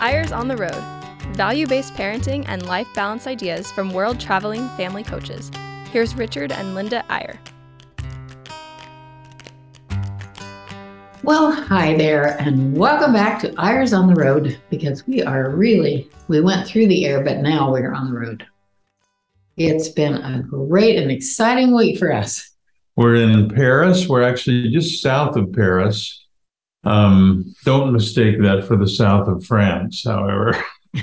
Eyres on the Road value based parenting and life balance ideas from world traveling family coaches. Here's Richard and Linda Eyre. Well, hi there, and welcome back to Eyres on the Road because we are really, we went through the air, but now we're on the road. It's been a great and exciting week for us. We're in Paris. We're actually just south of Paris. Um, don't mistake that for the south of France, however.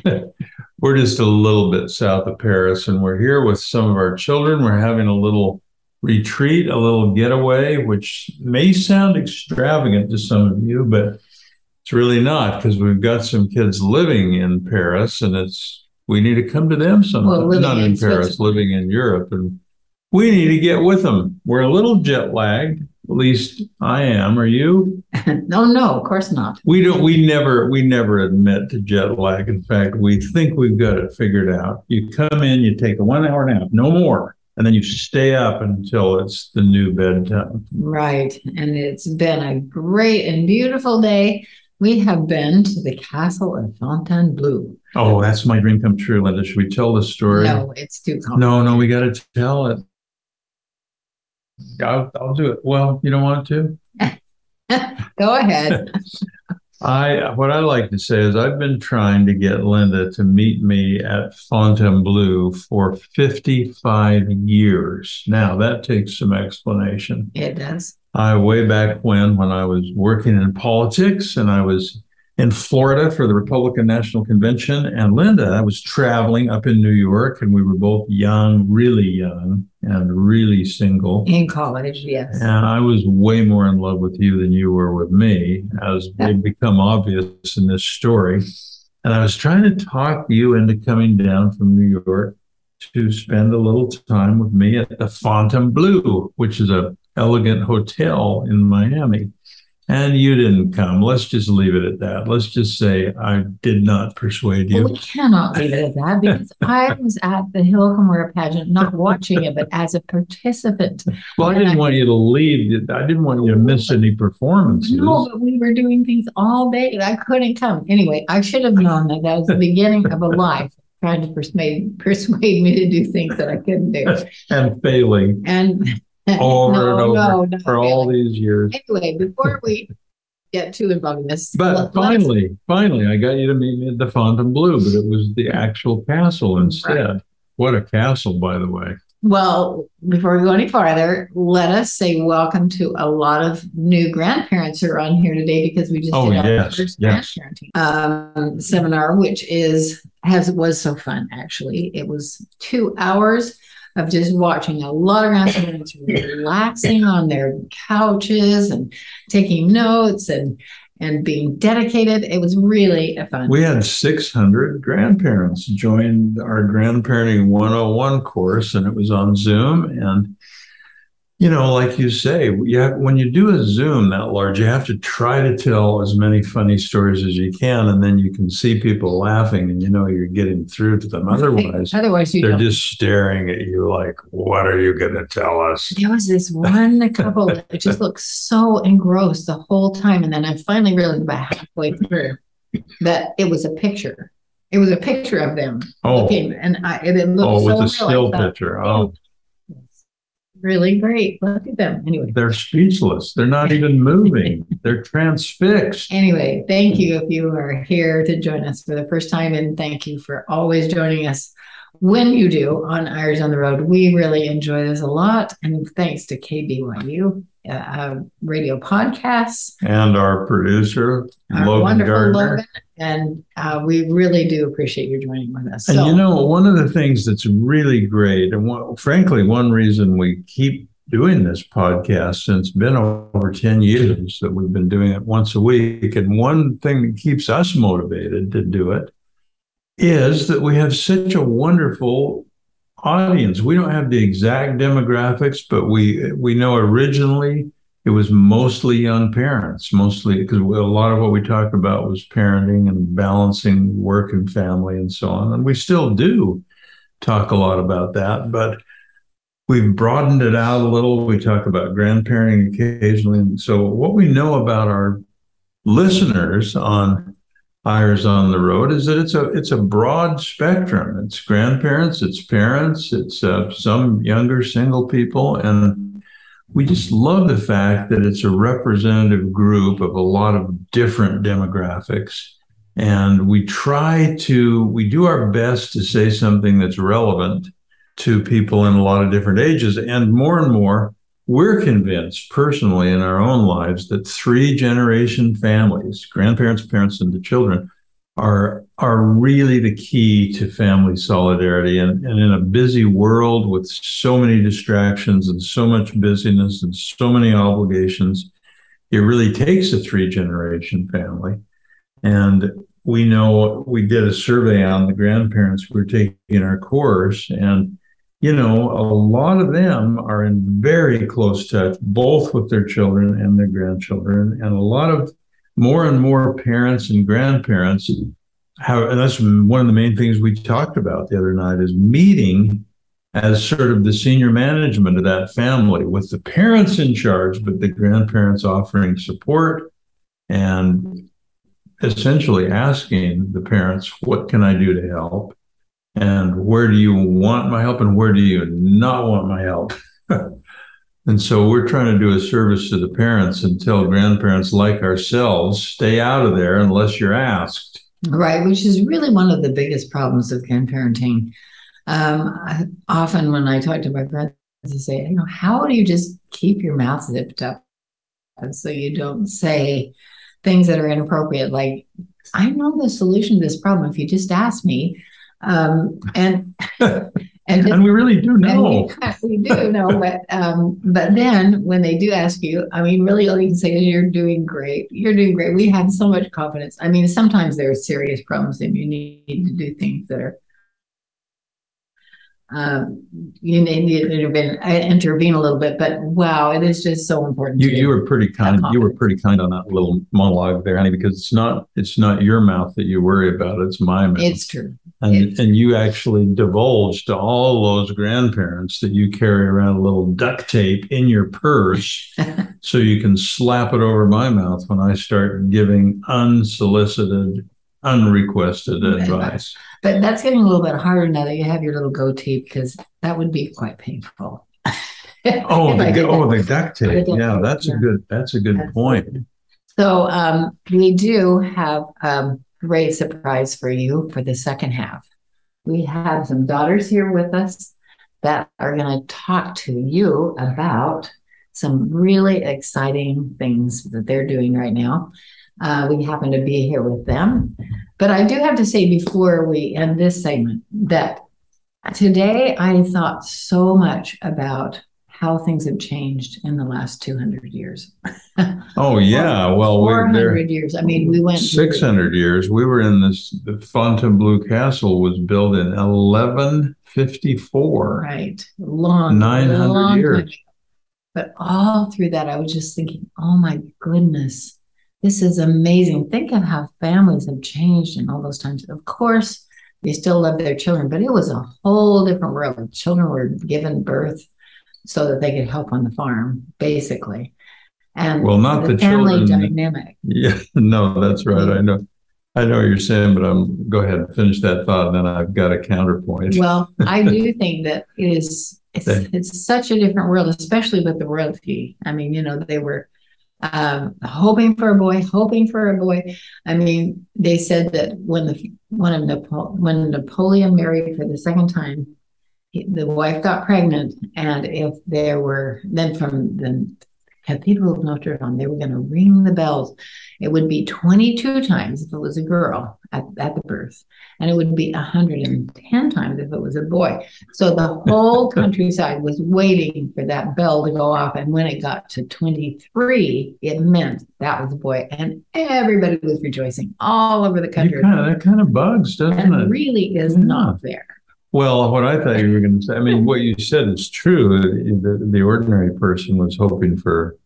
we're just a little bit south of Paris, and we're here with some of our children. We're having a little retreat, a little getaway, which may sound extravagant to some of you, but it's really not because we've got some kids living in Paris, and it's we need to come to them sometime. Well, not in Paris, living in Europe, and we need to get with them. We're a little jet lagged. At least I am. Are you? no, no, of course not. We don't. We never. We never admit to jet lag. In fact, we think we've got it figured out. You come in, you take a one-hour nap, no more, and then you stay up until it's the new bedtime. Right, and it's been a great and beautiful day. We have been to the castle of Fontainebleau. Oh, that's my dream come true, Linda. Should we tell the story? No, it's too complicated. No, no, we got to tell it. I'll, I'll do it. Well, you don't want to? Go ahead. I what I like to say is I've been trying to get Linda to meet me at Fontainebleau for 55 years. Now that takes some explanation. It does. I way back when when I was working in politics and I was in Florida for the Republican National Convention. And Linda, I was traveling up in New York, and we were both young, really young, and really single. In college, yes. And I was way more in love with you than you were with me, as yeah. become obvious in this story. And I was trying to talk you into coming down from New York to spend a little time with me at the Fontainebleau, which is a elegant hotel in Miami and you didn't come. Let's just leave it at that. Let's just say I did not persuade you. Well, we cannot leave it at that because I was at the Hill Cumorah pageant, not watching it, but as a participant. Well, I didn't I, want you to leave. I didn't want you to miss any performances. No, but we were doing things all day. I couldn't come. Anyway, I should have known that that was the beginning of a life trying to persuade persuade me to do things that I couldn't do. and failing. And over no, and over no, for really. all these years. Anyway, before we get too involved in this, but finally, finally, I got you to meet me at the Fontainebleau, but it was the actual castle instead. Right. What a castle, by the way. Well, before we go any farther, let us say welcome to a lot of new grandparents who are on here today because we just oh, did our first yes. grandparenting um, seminar, which is has was so fun. Actually, it was two hours of just watching a lot of grandparents relaxing on their couches and taking notes and and being dedicated. It was really a fun. We had 600 grandparents join our grandparenting 101 course, and it was on Zoom. And you know, like you say, you have, when you do a Zoom that large, you have to try to tell as many funny stories as you can, and then you can see people laughing, and you know you're getting through to them. Otherwise, otherwise they're don't. just staring at you like, "What are you going to tell us?" There was this one couple that just looked so engrossed the whole time, and then I finally realized about halfway through that it was a picture. It was a picture of them oh. looking, and I, it looked oh, so with a still picture. Oh, really great. Look at them. Anyway, they're speechless. They're not even moving. they're transfixed. Anyway, thank you if you are here to join us for the first time, and thank you for always joining us when you do on Eyres on the Road. We really enjoy this a lot, and thanks to KBYU. Uh, uh, radio podcasts and our producer our Logan wonderful Gardner. Logan and uh, we really do appreciate you joining with us. And so, you know, one of the things that's really great, and one, frankly, one reason we keep doing this podcast since it's been over 10 years that we've been doing it once a week. And one thing that keeps us motivated to do it is that we have such a wonderful audience. We don't have the exact demographics, but we we know originally it was mostly young parents, mostly because a lot of what we talked about was parenting and balancing work and family and so on. And we still do talk a lot about that, but we've broadened it out a little. We talk about grandparenting occasionally. And so, what we know about our listeners on eyres on the road is that it's a it's a broad spectrum. It's grandparents, it's parents, it's uh, some younger single people, and we just love the fact that it's a representative group of a lot of different demographics. And we try to we do our best to say something that's relevant to people in a lot of different ages, and more and more we're convinced personally in our own lives that three generation families, grandparents, parents, and the children, are are really the key to family solidarity. And, and in a busy world with so many distractions and so much busyness and so many obligations, it really takes a three generation family. And we know we did a survey on the grandparents we were taking our course, and you know, a lot of them are in very close touch, both with their children and their grandchildren. And a lot of more and more parents and grandparents have, and that's one of the main things we talked about the other night is meeting as sort of the senior management of that family with the parents in charge, but the grandparents offering support and essentially asking the parents, what can I do to help? And where do you want my help and where do you not want my help? And so we're trying to do a service to the parents and tell grandparents like ourselves stay out of there unless you're asked. Right which is really one of the biggest problems of grandparenting um, I, often when i talk to my friends they say you know how do you just keep your mouth zipped up so you don't say things that are inappropriate? Like i know the solution to this problem if you just ask me um, and and, and we really do know. We, we, do know, but um, but then when they do ask you, I mean, really, all you can say is you're doing great. You're doing great. We have so much confidence. I mean, sometimes there are serious problems, and you need to do things that are um, you need to intervene, uh, intervene a little bit, but wow, it is just so important. You, you were pretty kind. You were pretty kind on that little monologue there, honey, because it's not it's not your mouth that you worry about. It's my mouth. It's true. And it's and you actually divulged to all those grandparents that you carry around a little duct tape in your purse, so you can slap it over my mouth when I start giving unsolicited, unrequested advice. But that's getting a little bit harder now that you have your little goatee because that would be quite painful. oh, the, oh, the duct tape. yeah, that's yeah. a good. That's a good that's point. Good. So um, we do have a great surprise for you for the second half. We have some daughters here with us that are going to talk to you about some really exciting things that they're doing right now. Uh, we happen to be here with them. But I do have to say before we end this segment that today I thought so much about how things have changed in the last 200 years. oh, yeah. Well, 400 years. I mean, we went 600 through. years. We were in this, the Fontainebleau Castle was built in 1154. Right. Long, 900 long years. Time. But all through that, I was just thinking, oh my goodness, this is amazing. Think of how families have changed in all those times. Of course, they still love their children, but it was a whole different world. Children were given birth so that they could help on the farm, basically. And well, not the, the family children. dynamic. Yeah, no, that's right. I know. I know what you're saying, but I'm go ahead and finish that thought, and then I've got a counterpoint. Well, I do think that it is it's, it's such a different world, especially with the royalty. I mean, you know, they were um, hoping for a boy, hoping for a boy. I mean, they said that when the when, Napo- when Napoleon married for the second time, he, the wife got pregnant, and if there were then from the Cathedral of Notre Dame, they were going to ring the bells. It would be 22 times if it was a girl at, at the birth, and it would be 110 times if it was a boy. So the whole countryside was waiting for that bell to go off. And when it got to 23, it meant that was a boy. And everybody was rejoicing all over the country. Kind of, that kind of bugs, doesn't and it? really is yeah. not there. Well, what I thought you were going to say, I mean, what you said is true. The, the ordinary person was hoping for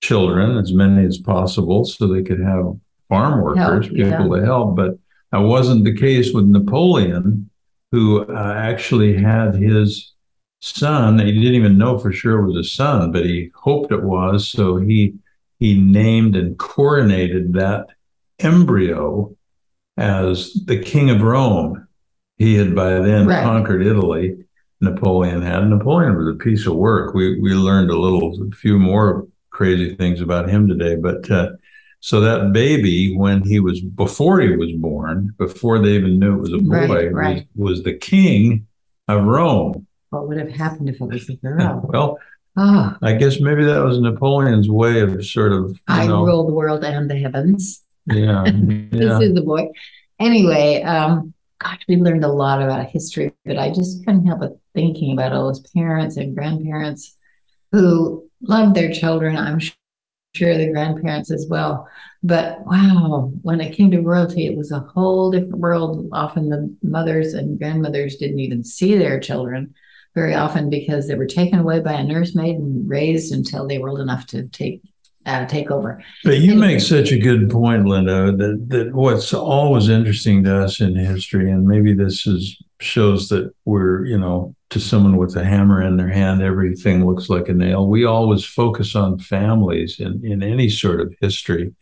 children, as many as possible, so they could have farm workers, help, people yeah. to help. But that wasn't the case with Napoleon, who uh, actually had his son. He didn't even know for sure it was a son, but he hoped it was. So he he named and coronated that embryo as the king of Rome. He had by then Right. conquered Italy. Napoleon had. Napoleon was a piece of work. We we learned a little, a few more crazy things about him today. But uh, so that baby, when he was before he was born, before they even knew it was a boy, right. Was, was the king of Rome. What would have happened if it was a girl? Well, Oh, I guess maybe that was Napoleon's way of sort of, you I know, rule the world and the heavens. yeah, This yeah. is the boy. Anyway, um, gosh, we learned a lot about history, but I just couldn't help but thinking about all those parents and grandparents who loved their children. I'm sure the grandparents as well. But wow, when it came to royalty, it was a whole different world. Often the mothers and grandmothers didn't even see their children very often because they were taken away by a nursemaid and raised until they were old enough to take uh, take over. But you Anyway. make such a good point, Linda, that, that what's always interesting to us in history, and maybe this is shows that we're, you know, to someone with a hammer in their hand, everything looks like a nail. We always focus on families in, in any sort of history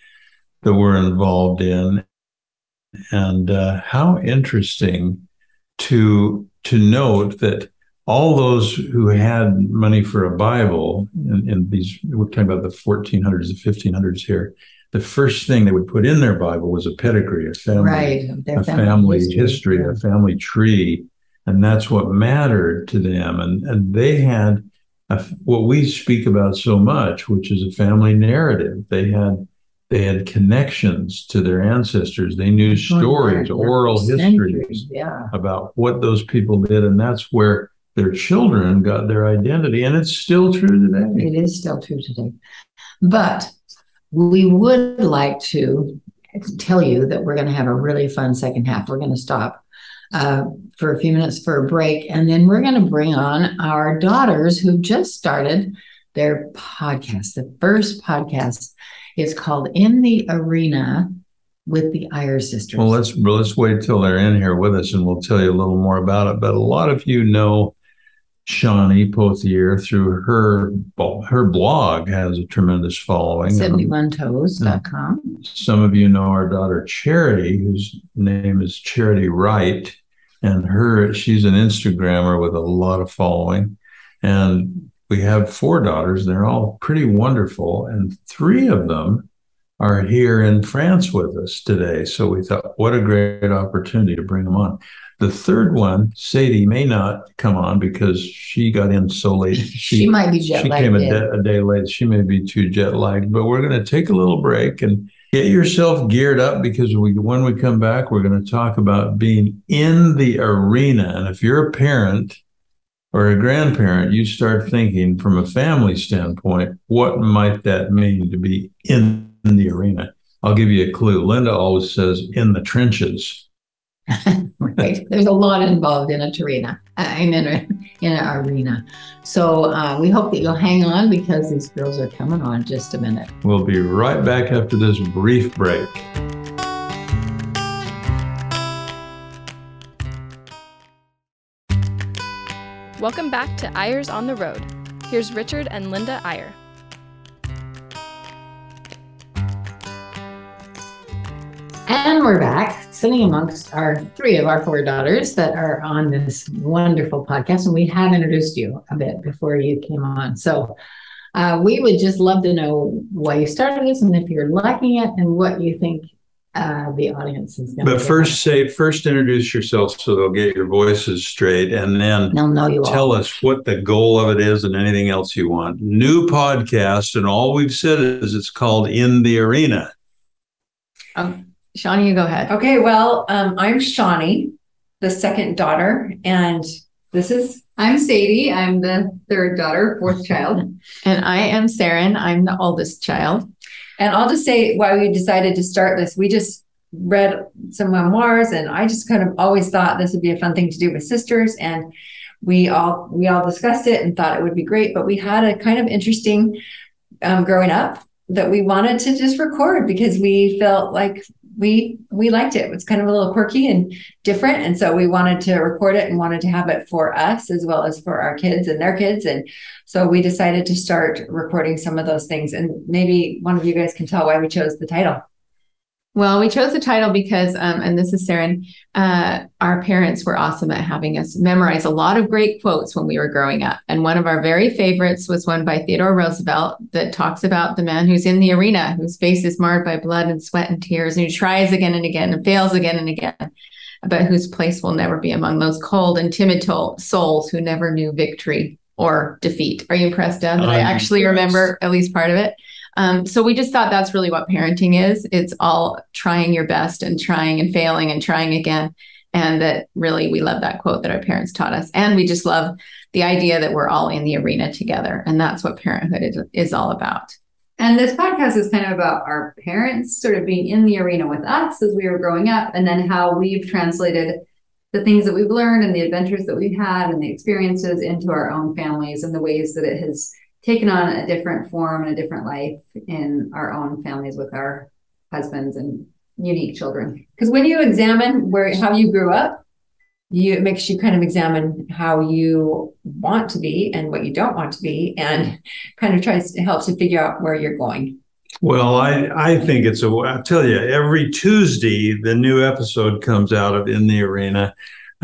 that we're involved in. And uh, how interesting to to note that all those who had money for a Bible, in, in these, we're talking about the 1400s, the 1500s here, the first thing they would put in their Bible was a pedigree, a family, Right. Their a family history, Yeah. a family tree. And that's what mattered to them. And, and they had a, what we speak about so much, which is a family narrative. They had they had connections to their ancestors. They knew oh, stories, Yeah, oral histories Yeah. about what those people did, and that's where their children got their identity, and it's still true today. It is still true today. But we would like to tell you that we're going to have a really fun second half. We're going to stop uh, for a few minutes for a break, and then we're going to bring on our daughters who just started their podcast. The first podcast is called In the Arena with the Eyre Sisters. Well, let's let's wait till they're in here with us, and we'll tell you a little more about it. But a lot of you know Shawni Pothier through her her blog has a tremendous following. 71toes.com. Some of you know our daughter Charity, whose name is Charity Wright, and her she's an Instagrammer with a lot of following. And we have four daughters. They're all pretty wonderful, and three of them are here in France with us today. So we thought, what a great opportunity to bring them on. The third one, Saydi, may not come on because she got in so late. She, might be jet She came a, in. day, a day late. She may be too jet lagged, but we're going to take a little break and get yourself geared up because we, when we come back, we're going to talk about being in the arena. And if you're a parent or a grandparent, you start thinking from a family standpoint, what might that mean to be in the arena? I'll give you a clue. Linda always says in the trenches. right. There's a lot involved in a arena, uh, in an in an arena. So uh, we hope that you'll hang on because these girls are coming on in just a minute. We'll be right back after this brief break. Welcome back to Eyres on the Road. Here's Richard and Linda Eyre. And we're back, sitting amongst our three of our four daughters that are on this wonderful podcast. And we have introduced you a bit before you came on. So uh, we would just love to know why you started this and if you're liking it and what you think uh, the audience is going to But first, say first introduce yourself so they'll get your voices straight, and then they'll know you all. tell us what the goal of it is and anything else you want. New podcast, and all we've said is it's called In the Arena. Um, Shawni, you go ahead. Okay, well, um, I'm Shawni, the second daughter, and this is I'm Saydi. I'm the third daughter, fourth child. And I am Saren. I'm the oldest child. and I'll just say why we decided to start this. We just read some memoirs, and I just kind of always thought this would be a fun thing to do with sisters, and we all we all discussed it and thought it would be great. But we had a kind of interesting um, growing up that we wanted to just record because we felt like we we liked it. It was kind of a little quirky and different, and so we wanted to record it and wanted to have it for us as well as for our kids and their kids and so we decided to start recording some of those things. And maybe one of you guys can tell why we chose the title. Well, we chose the title because, um, and this is Saren, uh, our parents were awesome at having us memorize a lot of great quotes when we were growing up. And one of our very favorites was one by Theodore Roosevelt that talks about the man who's in the arena, whose face is marred by blood and sweat and tears, and who tries again and again and fails again and again, but whose place will never be among those cold and timid to- souls who never knew victory or defeat. Are you impressed, Dad, that I I'm actually impressed. remember at least part of it? Um, so we just thought that's really what parenting is. It's all trying your best and trying and failing and trying again. And that really we love that quote that our parents taught us. And we just love the idea that we're all in the arena together. And that's what parenthood is, is all about. And this podcast is kind of about our parents sort of being in the arena with us as we were growing up, and then how we've translated the things that we've learned and the adventures that we've had and the experiences into our own families and the ways that it has taken on a different form and a different life in our own families with our husbands and unique children. Because when you examine where how you grew up, you it makes you kind of examine how you want to be and what you don't want to be and kind of tries to help to figure out where you're going Well, I, I think it's a, I tell you, every Tuesday, the new episode comes out of In the Arena.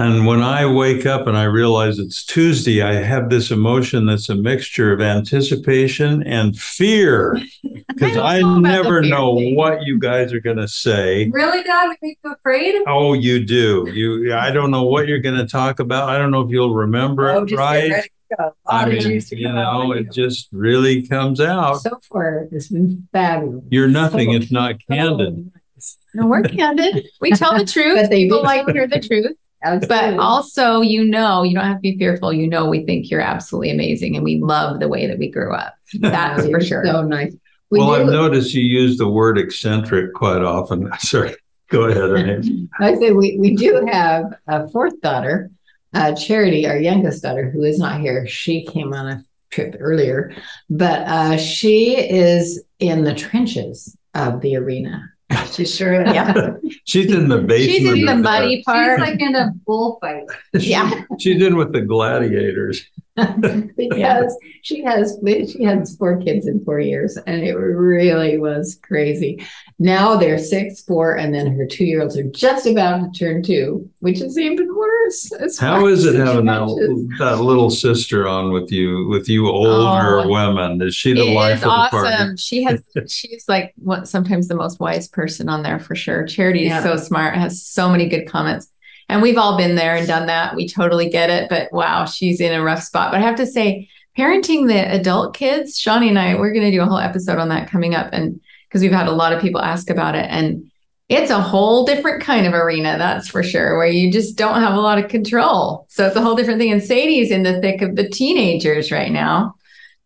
And when I wake up and I realize it's Tuesday, I have this emotion that's a mixture of anticipation and fear because don't I, know never know thing. what you guys are going to say. really, Dad, we make you afraid. Oh, you do. You, I don't know what you're going to talk about. I don't know if you'll remember Oh, it just get right. ready to go. A I lot of mean, to you know, of it just really comes out. So far, it's been fabulous. You're nothing So- if not candid. so nice. No, we're candid. We tell the truth. People like to hear the truth. But also, you know, you don't have to be fearful. You know, we think you're absolutely amazing and we love the way that we grew up. That's for sure. So nice. We Well, do- I've noticed you use the word eccentric quite often. Sorry, go ahead. Ernest. I say we, we do have a fourth daughter, uh, Charity, our youngest daughter, who is not here. She came on a trip earlier, but uh, she is in the trenches of the arena. She sure is. Yeah. She's in the basement. She's in the of muddy She's part. like in a bullfight. Yeah. She's in with the gladiators. because she has she has four kids in four years and it really was crazy now they're six four and then her two year olds are just about to turn two which is even worse as How far is as it having that, that little sister on with you, with you older Oh. women? Is she the It life is of the party? awesome. She has she's like what sometimes the most wise person on there for sure. Charity is so smart, has so many good comments. And we've all been there and done that. We totally get it. But wow, she's in a rough spot. But I have to say, parenting the adult kids, Shawni and I, we're gonna do a whole episode on that coming up. And because we've had a lot of people ask about it. And it's a whole different kind of arena, that's for sure, where you just don't have a lot of control. So it's a whole different thing. And Saydi's in the thick of the teenagers right now.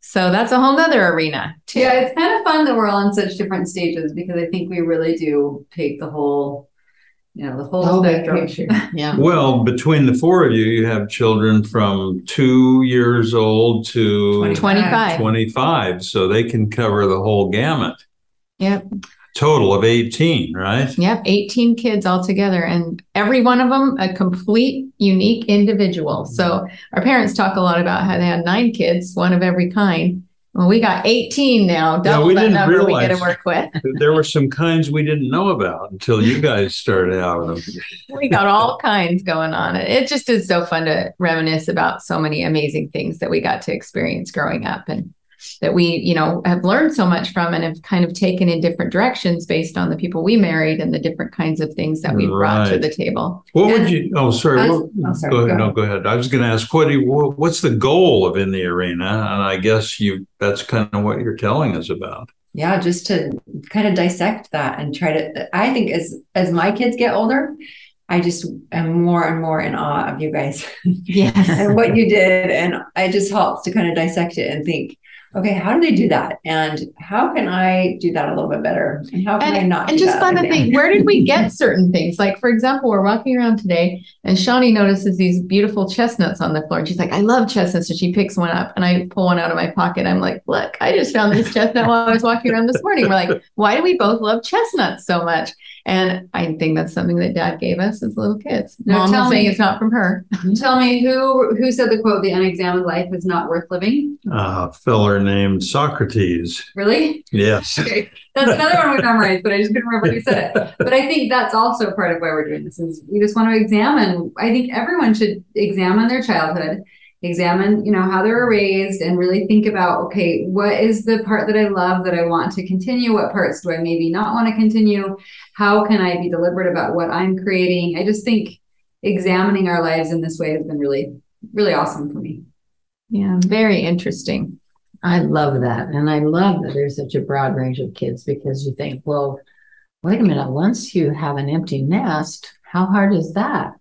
So that's a whole nother arena. too. Yeah, it's kind of fun that we're all in such different stages because I think we really do take the whole, you know, the whole Oh, spectrum. yeah Well, between the four of you, you have children from two years old to 25. 25, so they can cover the whole gamut. Yep. Total of 18, right? Yep. 18 kids altogether, and every one of them a complete, unique individual. So our parents talk a lot about how they had nine kids, one of every kind. Well, we got 18 now, double we didn't number we get to work with. There were some kinds we didn't know about until you guys started out we got all kinds going on. It just is so fun to reminisce about so many amazing things that we got to experience growing up and that we, you know, have learned so much from and have kind of taken in different directions based on the people we married and the different kinds of things that we brought to the table. What would you? Oh, sorry. I- what- oh, sorry, go ahead. go No, go ahead. I was going to ask what do you, what, what's the goal of in the arena, and I guess you that's kind of what you're telling us about. yeah just to kind of dissect that and try to i think as as my kids get older i just am more and more in awe of you guys Yes. and what you did and it just helps to kind of dissect it and think okay how do they do that and how can i do that a little bit better and how can i not and just fun to again? think, where did we get certain things? Like, for example, we're walking around today and Shawni notices these beautiful chestnuts on the floor. And she's like, I love chestnuts. So she picks one up and I pull one out of my pocket. I'm like, look, I just found this chestnut while I was walking around this morning. We're like, why do we both love chestnuts so much? And I think that's something that dad gave us as little kids. Now Mom tell saying me- it's not from her. Tell me who who said the quote, the unexamined life is not worth living? Uh, a feller named Socrates. Really? Yes. Okay. That's another one we memorized, but I just couldn't remember who said it. But I think that's also part of why we're doing this is we just want to examine. I think everyone should examine their childhood, examine, you know, how they were raised and really think about, okay, what is the part that I love that I want to continue? What parts do I maybe not want to continue? How can I be deliberate about what I'm creating? I just think examining our lives in this way has been really, really awesome for me. Yeah, very interesting. I love that. And I love that there's such a broad range of kids because you think, well, wait a minute, once you have an empty nest, how hard is that?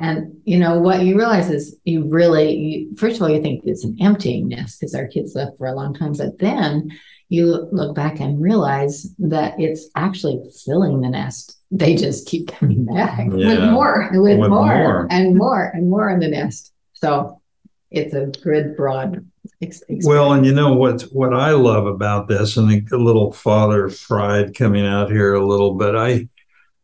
And you know what you realize is you really, you, first of all, you think it's an emptying nest because our kids left for a long time, but then you look back and realize that it's actually filling the nest. They just keep coming back With more. with, With more, more. and more and more in the nest. So it's a good broad. ex- Well, and you know what what I love about this, and a little father pride coming out here a little bit. I,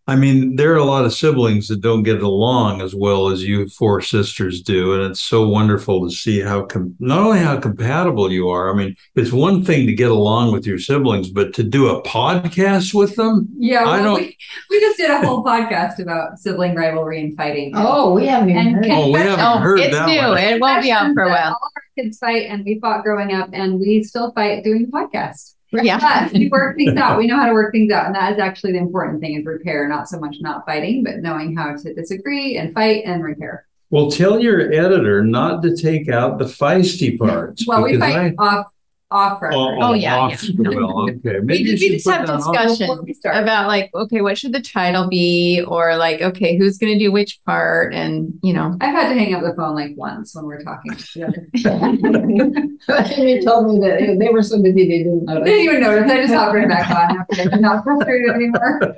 I mean, there are a lot of siblings that don't get along as well as you four sisters do, and it's so wonderful to see how com- not only how compatible you are. I mean, it's one thing to get along with your siblings, but to do a podcast with them, Yeah, I don't- we, we just did a whole podcast about sibling rivalry and fighting. Oh, we haven't even And heard. oh, we haven't Oh, heard it's that new. one. It won't be out for a All while. of our kids fight, and we fought growing up, and we still fight doing podcasts. Yeah. But we work things out. We know how to work things out, and that is actually the important thing: is repair, not so much not fighting, but knowing how to disagree and fight and repair. Well, tell your editor not to take out the feisty parts. Well, we because fight off off record. Oh, oh, oh, yeah, off- yeah. Well, okay. We, Maybe you we just have that on. discussion Before we start. about like, okay, what should the title be? Or like, okay, who's going to do which part? And, you know, I've had to hang up the phone like once when we're talking. you told me that they were so busy they didn't I didn't even notice. I just hopped right back on after I'm not frustrated anymore.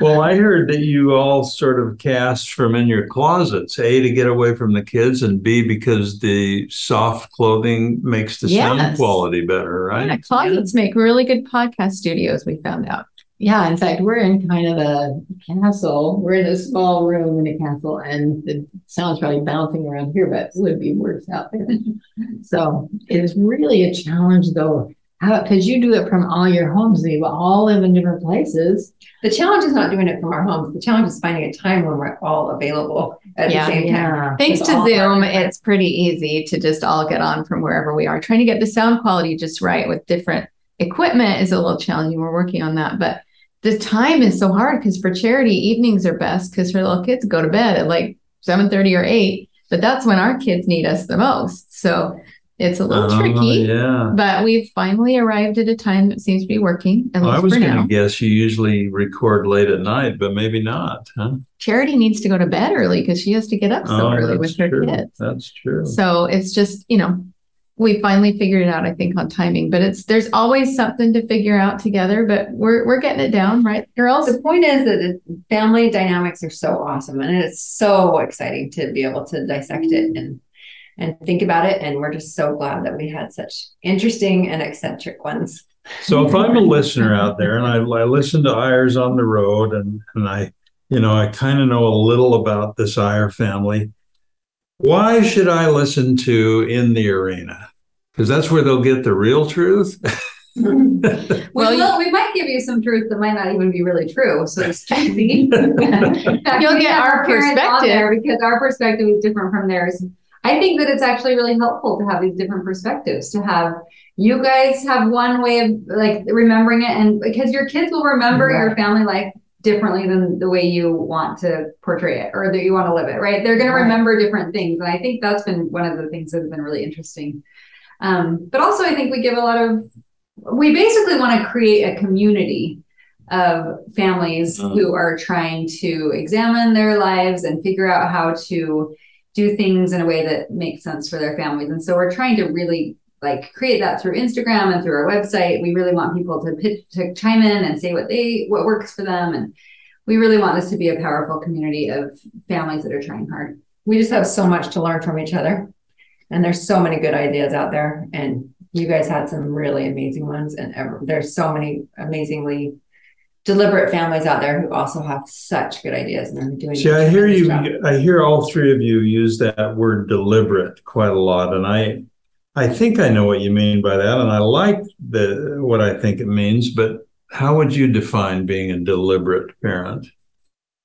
Well, I heard that you all sort of cast from in your closets, A, to get away from the kids, and B, because the soft clothing makes the sound quality better, right? yeah, right? closets make really good podcast studios, we found out. Yeah, in fact, we're in kind of a castle. We're in a small room in a castle, and the sound's probably bouncing around here, but it would be worse out there. So it is really a challenge, though, how because you do it from all your homes. You all live in different places. The challenge is not doing it from our homes. The challenge is finding a time when we're all available at Yeah. the same time. Thanks to Zoom, it's pretty easy to just all get on from wherever we are. Trying to get the sound quality just right with different equipment is a little challenging. We're working on that, but the time is so hard because for charity, evenings are best because her little kids go to bed at like seven thirty or eight. But that's when our kids need us the most. So it's a little Oh, tricky. Yeah. But we've finally arrived at a time that seems to be working. At Well, I was for going to guess you usually record late at night, but maybe not, huh? Charity needs to go to bed early because she has to get up so Oh, early that's with her true. kids. That's true. So it's just, you know, we finally figured it out, I think, on timing. But it's there's always something to figure out together, but we're we're getting it down, right, girls? The point is that the family dynamics are so awesome and it's so exciting to be able to dissect it mm. and and think about it. And we're just so glad that we had such interesting and eccentric ones. So if I'm a listener out there and I, I listen to Eyres on the road and, and I, you know, I kind of know a little about this Eyre family, why should I listen to In the Arena? Because that's where they'll get the real truth. We Well, we might give you some truth that might not even be really true. So it's tricky. In fact, You'll get our perspective. there Because our perspective is different from theirs. I think that it's actually really helpful to have these different perspectives, to have you guys have one way of like remembering it. And because your kids will remember your family life differently than the way you want to portray it or that you want to live it, right? They're going to remember different things. And I think that's been one of the things that has been really interesting. Um, but also, I think we give a lot of we basically want to create a community of families Mm. who are trying to examine their lives and figure out how to do things in a way that makes sense for their families. And so we're trying to really like create that through Instagram and through our website. We really want people to pitch, to chime in and say what they what works for them and we really want this to be a powerful community of families that are trying hard. We just have so much to learn from each other. And there's so many good ideas out there. And you guys had some really amazing ones. And ever, there's so many amazingly deliberate families out there who also have such good ideas and are doing. See, I hear you. job. I hear all three of you use that word deliberate quite a lot, and I, I think I know what you mean by that, and I like the what I think it means. But how would you define being a deliberate parent?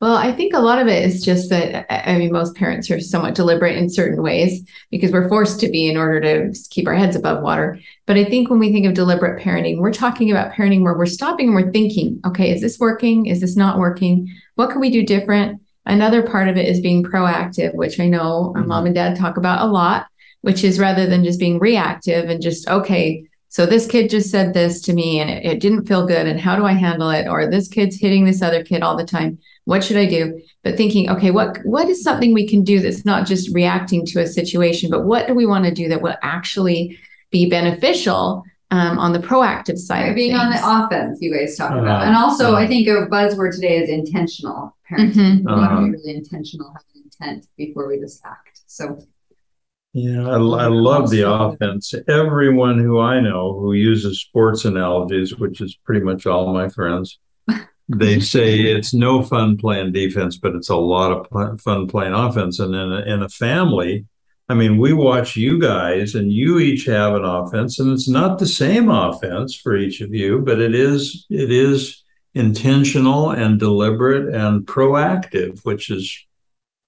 Well, I think a lot of it is just that, I mean, most parents are somewhat deliberate in certain ways because we're forced to be in order to keep our heads above water. But I think when we think of deliberate parenting, we're talking about parenting where we're stopping and we're thinking, okay, is this working? Is this not working? What can we do different? Another part of it is being proactive, which I know our mm-hmm. mom and dad talk about a lot, which is rather than just being reactive and just, okay, so this kid just said this to me and it, it didn't feel good. And how do I handle it? Or this kid's hitting this other kid all the time what should i do but thinking okay what what is something we can do that's not just reacting to a situation but what do we want to do that will actually be beneficial um, on the proactive side of being on the offense, you guys talk about, Uh-huh. and also I Uh-huh. think a buzzword today is intentional parenting. Mhm. We need to Uh-huh. be really intentional, have an intent before we just act. So Yeah, I, I love the offense. Everyone who I know who uses sports analogies, which is pretty much all my friends, they mm-hmm. say it's no fun playing defense, but it's a lot of fun playing offense. And in a, in a family, I mean, we watch you guys, and you each have an offense, and it's not the same offense for each of you, but it is it is intentional and deliberate and proactive, which is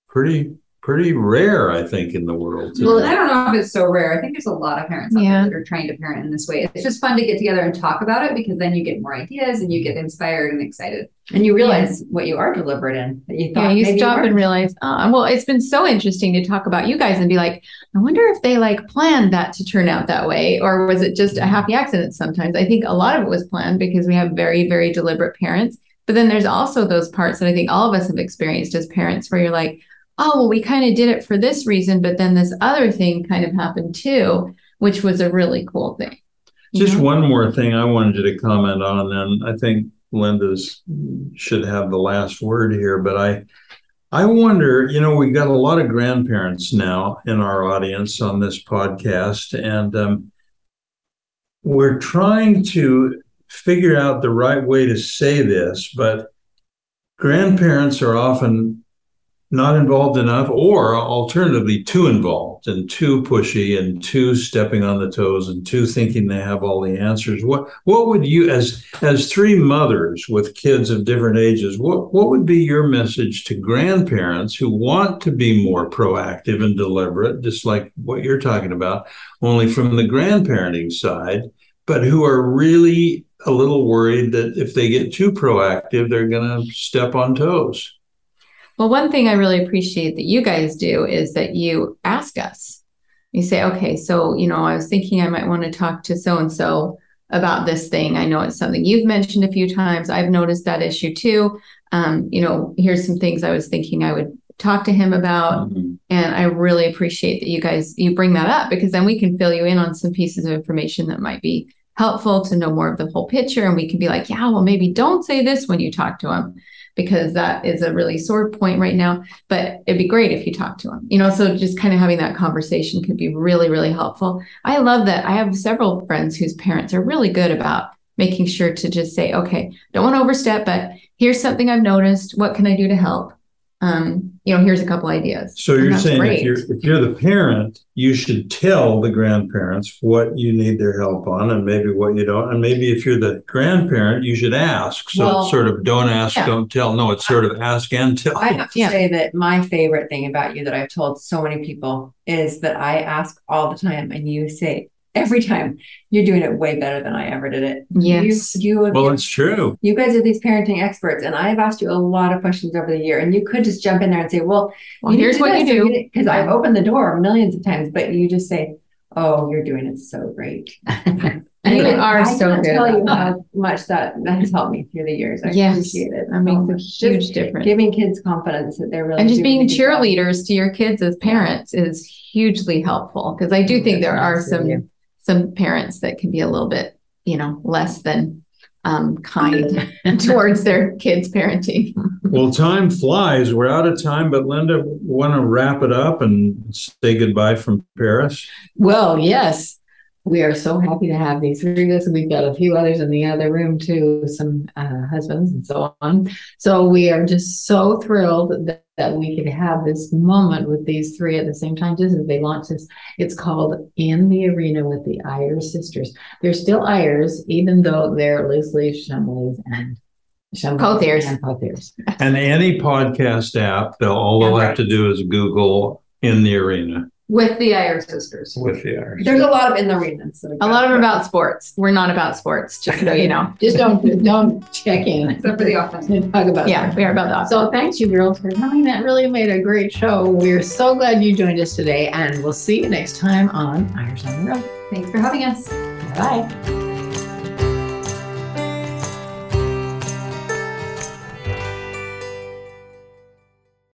pretty pretty rare, I think, in the world. Well. I don't know if it's so rare. I think there's a lot of parents out Yeah. there that are trying to parent in this way. It's just fun to get together and talk about it because then you get more ideas and you get inspired and excited. And you realize what you are deliberate in. That you thought Yeah, you maybe stop weren't. and realize, oh, well, it's been so interesting to talk about you guys and be like, I wonder if they like planned that to turn out that way, or was it just a happy accident sometimes? I think a lot of it was planned because we have very, very deliberate parents. But then there's also those parts that I think all of us have experienced as parents where you're like, oh, well, we kind of did it for this reason, but then this other thing kind of happened too, which was a really cool thing. Just know? one more thing I wanted you to comment on, and I think Linda's should have the last word here. But I, I wonder, you know, we've got a lot of grandparents now in our audience on this podcast, and um, we're trying to figure out the right way to say this, but grandparents are often not involved enough, or alternatively, too involved and too pushy and too stepping on the toes and too thinking they have all the answers. What what would you, as as three mothers with kids of different ages, what what would be your message to grandparents who want to be more proactive and deliberate, just like what you're talking about, only from the grandparenting side, but who are really a little worried that if they get too proactive, they're going to step on toes. Well, one thing I really appreciate that you guys do is that you ask us. You say, okay, so, you know, I was thinking I might want to talk to so and so about this thing. I know it's something you've mentioned a few times. I've noticed that issue too. Um, you know, here's some things I was thinking I would talk to him about. And I really appreciate that you guys you bring that up because then we can fill you in on some pieces of information that might be helpful to know more of the whole picture. And we can be like, yeah, well, maybe don't say this when you talk to him because that is a really sore point right now. But it'd be great if you talk to them, You know, so just kind of having that conversation could be really, really helpful. I love that. I have several friends whose parents are really good about making sure to just say, okay, don't want to overstep, but here's something I've noticed. What can I do to help? Um, you know, here's a couple ideas. So And you're saying great. if you're if you're the parent, you should tell the grandparents what you need their help on and maybe what you don't. And maybe if you're the grandparent, you should ask. So Well, sort of don't ask, yeah. don't tell. No, it's sort of ask and tell. I have to Yeah. say that my favorite thing about you that I've told so many people is that I ask all the time, and you say every time you're doing it way better than I ever did it. Yes. You, you, well, it's true. you guys are these parenting experts, and I have asked you a lot of questions over the year, and you could just jump in there and say, "Well, well, here's what you do. because I've opened the door millions of times, but you just say, "Oh, you're doing it so great." And you And are I so can't good Tell you how much that that has helped me through the years. I Yes, appreciate it. That makes a huge difference. Giving kids confidence that they're really and just doing being a job. cheerleaders to your kids as parents is hugely helpful because I do think there are That's nice of some you. Some parents that can be a little bit, you know, less than um, kind towards their kids' parenting. Well, time flies. We're out of time, but Linda, want to wrap it up and say goodbye from Paris? Well, yes. we are so happy to have these three with us. We've got a few others in the other room too, some uh, husbands and so on. So we are just so thrilled that, that we could have this moment with these three at the same time, just as they launch this. It's called In the Arena with the Eyre Sisters. They're still Eyres, even though they're loosely Shumways and Shumways Pothiers. and Pothiers. And any podcast app, they'll all they'll have to do is Google in the arena With the Eyre sisters. with the Eyres. There's a lot of in the arenas. that A lot of them about sports. We're not about sports, just so you know. Just don't don't check in. Except for the offense. and talk about Yeah, we are about that. So thanks you girls for coming. That really made a great show. We're so glad you joined us today, and we'll see you next time on Eyres on the Road. Thanks for having us. Bye.